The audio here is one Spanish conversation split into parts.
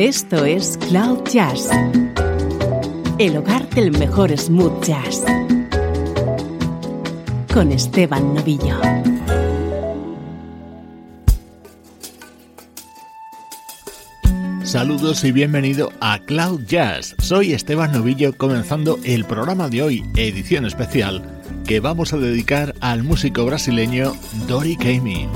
Esto es Cloud Jazz, el hogar del mejor smooth jazz, con Esteban Novillo. Saludos y bienvenido a Cloud Jazz. Soy Esteban Novillo comenzando el programa de hoy, edición especial, que vamos a dedicar al músico brasileño Dori Caymmi.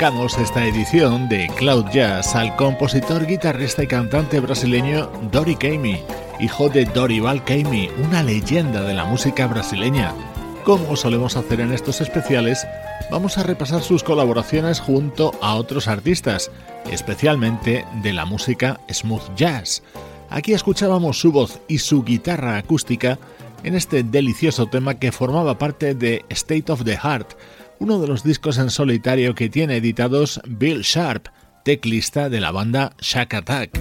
Dedicamos esta edición de Cloud Jazz al compositor, guitarrista y cantante brasileño Dori Caymmi, hijo de Dorival Caymmi, una leyenda de la música brasileña. Como solemos hacer en estos especiales, vamos a repasar sus colaboraciones junto a otros artistas, especialmente de la música smooth jazz. Aquí escuchábamos su voz y su guitarra acústica en este delicioso tema que formaba parte de State of the Heart, uno de los discos en solitario que tiene editados Bill Sharp, teclista de la banda Shack Attack.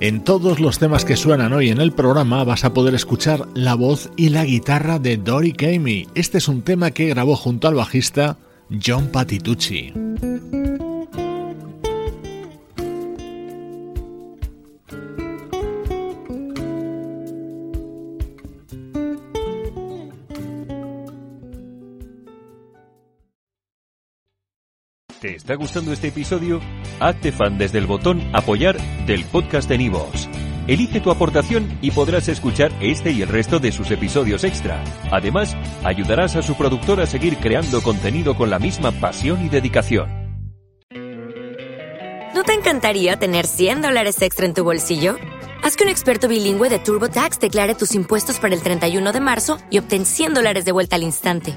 En todos los temas que suenan hoy en el programa vas a poder escuchar la voz y la guitarra de Dory Kamey. Este es un tema que grabó junto al bajista John Patitucci. ¿Te está gustando este episodio? Hazte fan desde el botón Apoyar del podcast de Nivos. Elige tu aportación y podrás escuchar este y el resto de sus episodios extra. Además, ayudarás a su productor a seguir creando contenido con la misma pasión y dedicación. ¿No te encantaría tener 100 dólares extra en tu bolsillo? Haz que un experto bilingüe de TurboTax declare tus impuestos para el 31 de marzo y obtén 100 dólares de vuelta al instante.